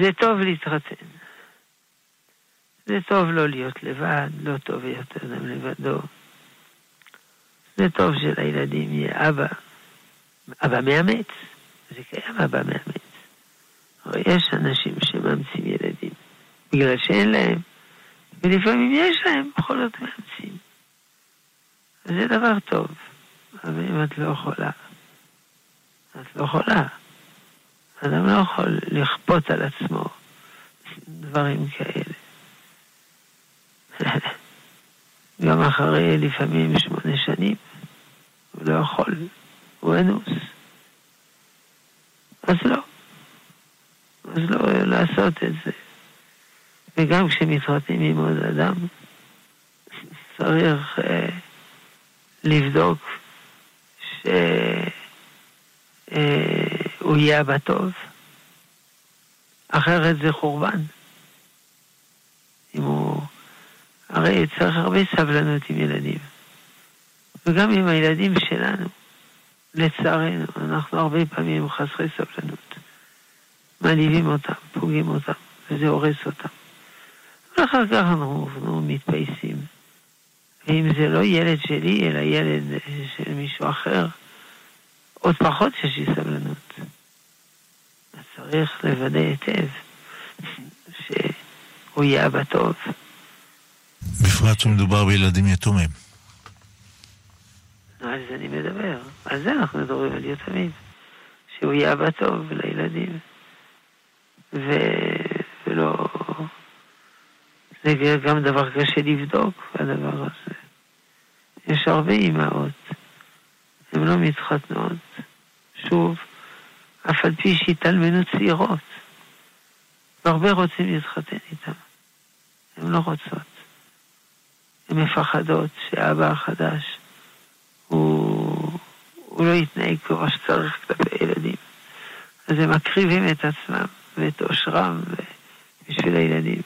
זה טוב להתחתן. זה טוב לא להיות לבד, לא טוב יותר אדם לבדו. זה טוב שלילדים יהיה אבא, אבא מאמץ. זה קיים אבא מאמץ. אבל יש אנשים שמאמצים ילדים בגלל שאין להם, ולפעמים יש להם, בכל זאת מאמצים. זה דבר טוב, אבל אם את לא יכולה, לא יכולה. אדם לא יכול לכפות על עצמו דברים כאלה. [laughs] גם אחרי לפעמים שמונה שנים, הוא לא יכול, הוא אנוס. אז לא. אז לא לעשות את זה. וגם כשמתחתנים עם עוד אדם, צריך אה, לבדוק שהוא אה, יהיה אבא טוב, אחרת זה חורבן. אם הוא... הרי צריך הרבה סבלנות עם ילדים. וגם עם הילדים שלנו, לצערנו, אנחנו הרבה פעמים חסרי סבלנות. מעליבים אותם, פוגעים אותם, וזה הורס אותם. ואחר כך אנחנו מתפייסים. ואם זה לא ילד שלי, אלא ילד של מישהו אחר, עוד פחות יש לי סבלנות. אז צריך לוודא היטב שהוא יהיה אבא טוב. בפרט שמדובר בילדים יתומים. על זה אני מדבר. על זה אנחנו מדברים על יתומים. שהוא יהיה אבא טוב לילדים. ו... ולא... זה גם דבר קשה לבדוק, הדבר הזה. יש הרבה אימהות, הן לא מתחתנות, שוב, אף על פי שהתאלמנו צעירות, והרבה רוצים להתחתן איתן. הן לא רוצות. הן מפחדות שהאבא החדש הוא, הוא לא יתנהג כמו שצריך כלפי ילדים. אז הם מקריבים את עצמם ואת אושרם בשביל הילדים.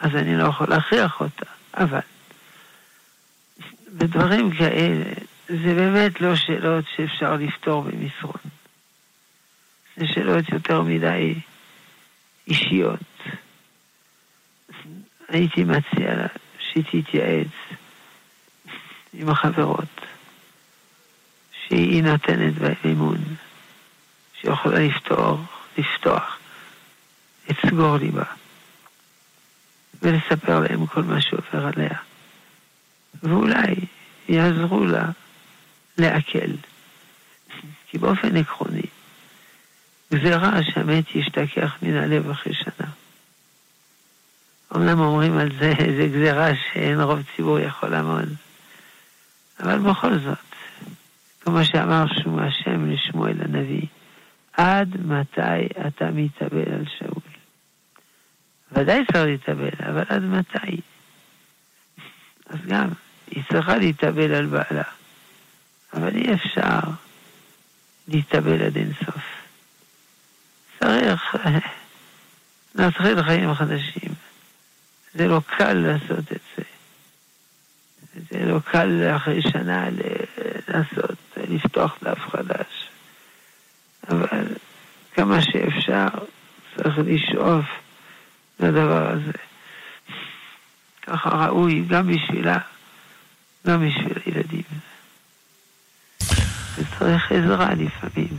אז אני לא יכול להכריח אותה, אבל בדברים כאלה, זה באמת לא שאלות שאפשר לפתור במסרון. זה שאלות יותר מדי אישיות. הייתי מציע לה שתתייעץ עם החברות, שהיא נותנת בהן אמון, שיכולה לפתור, לפתוח את סגור ליבה, ולספר להם כל מה שעובר עליה. ואולי יעזרו לה לעכל. כי באופן עקרוני, גזירה שהמת ישתכח מן הלב אחרי שנה. אמנם אומרים על זה, [laughs] זה גזירה שאין רוב ציבור יכול לעמוד. אבל בכל זאת, כמו שאמר שום השם לשמואל הנביא, עד מתי אתה מתאבל על שאול? ודאי צריך להתאבל, אבל עד מתי? [laughs] אז גם, היא צריכה להתאבל על בעלה, אבל אי אפשר להתאבל עד אינסוף. צריך להתחיל חיים חדשים. זה לא קל לעשות את זה. זה לא קל אחרי שנה לעשות, לפתוח דף חדש. אבל כמה שאפשר צריך לשאוף לדבר הזה. ככה ראוי גם בשבילה, גם בשביל הילדים. וצריך עזרה לפעמים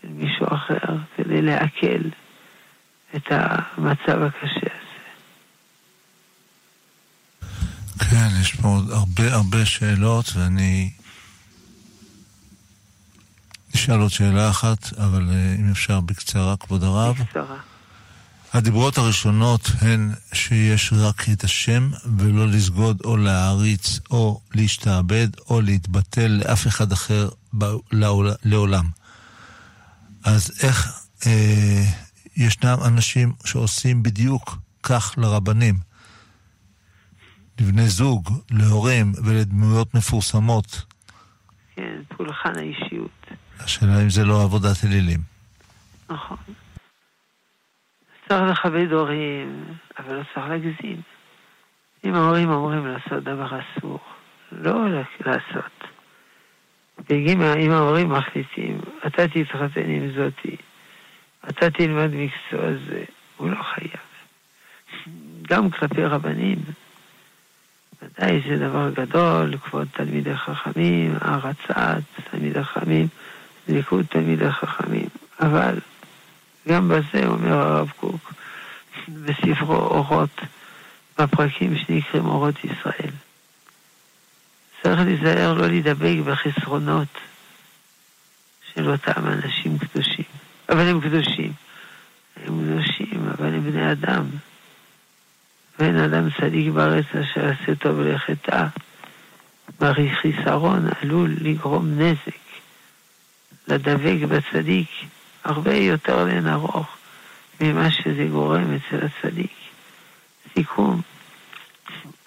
של מישהו אחר כדי לעכל את המצב הקשה הזה. כן, יש פה עוד הרבה הרבה שאלות, ואני אשאל עוד שאלה אחת, אבל אה, אם אפשר בקצרה, כבוד הרב. בקצרה. הדיברות הראשונות הן שיש רק את השם ולא לסגוד או להעריץ או להשתעבד או להתבטל לאף אחד אחר לעולם. אז איך אה, ישנם אנשים שעושים בדיוק כך לרבנים, לבני זוג, להורים ולדמויות מפורסמות? כן, פולחן האישיות. השאלה אם זה לא עבודת אלילים. נכון. צריך לכבד הורים, אבל לא צריך להגזים. אם ההורים אומרים לעשות דבר אסור, לא לעשות. ואם אם ההורים מחליטים, אתה תתחתן עם זאתי, אתה תלמד מקצוע זה, הוא לא חייב. גם כלפי רבנים, ודאי זה דבר גדול, כבוד תלמידי חכמים, הערצת תלמידי חכמים, ליכוד תלמידי חכמים, אבל גם בזה אומר הרב קוק בספרו אורות, בפרקים שנקראים אורות ישראל. צריך להיזהר לא להידבק בחסרונות של אותם אנשים קדושים. אבל הם קדושים. הם קדושים, אבל הם בני אדם. ואין אדם צדיק בארץ אשר יעשה טוב לחטא. מרי חיסרון עלול לגרום נזק. לדבק בצדיק הרבה יותר לאין ארוך ממה שזה גורם אצל הצדיק. סיכום,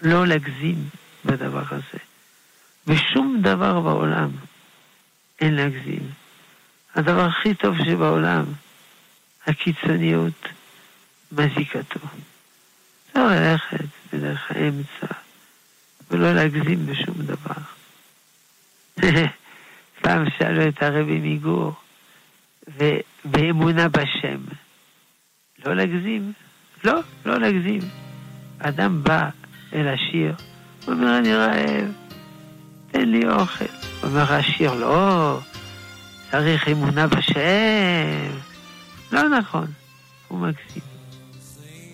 לא להגזים בדבר הזה. בשום דבר בעולם אין להגזים. הדבר הכי טוב שבעולם, הקיצוניות מזיקתו. אפשר ללכת בדרך האמצע ולא להגזים בשום דבר. [laughs] פעם שאלו את הרבי מגור, ובאמונה בשם. לא להגזים. לא, לא להגזים. אדם בא אל השיר, הוא אומר, אני רעב, תן לי אוכל. אומר השיר, לא, צריך אמונה בשם. לא נכון, הוא מגזים.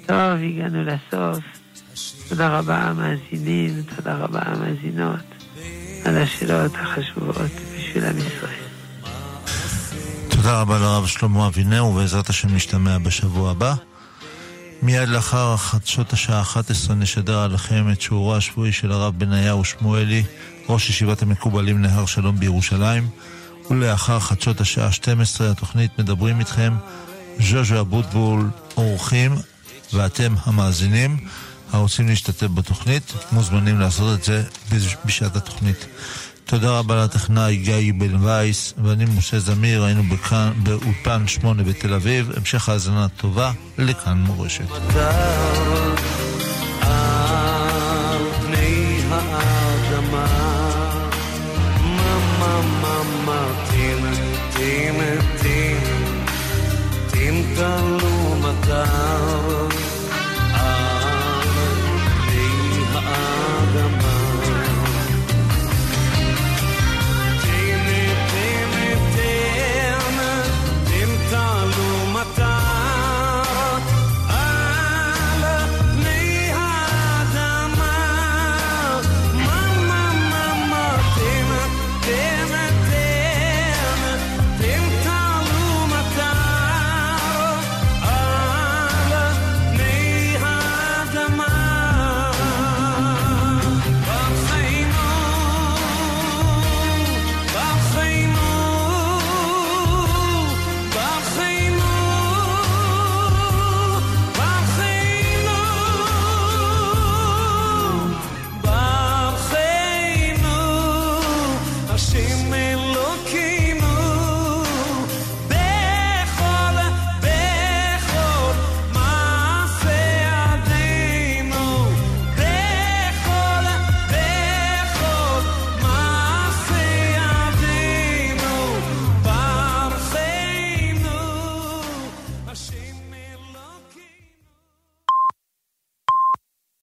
טוב, הגענו לסוף. תודה רבה המאזינים, תודה רבה המאזינות על השאלות החשובות בשביל עם ישראל. תודה רבה לרב שלמה אבינר, ובעזרת השם נשתמע בשבוע הבא. מיד לאחר חדשות השעה 11 נשדר עליכם את שיעורו השבועי של הרב בניהו שמואלי, ראש ישיבת המקובלים נהר שלום בירושלים, ולאחר חדשות השעה 12 התוכנית מדברים איתכם ז'וז'ו אבוטבול אורחים ואתם המאזינים הרוצים להשתתף בתוכנית מוזמנים לעשות את זה בשעת התוכנית. תודה רבה לטכנאי גיא בן וייס, ואני משה זמיר, היינו בכאן, באולפן שמונה בתל אביב. המשך האזנה טובה לכאן מורשת. Down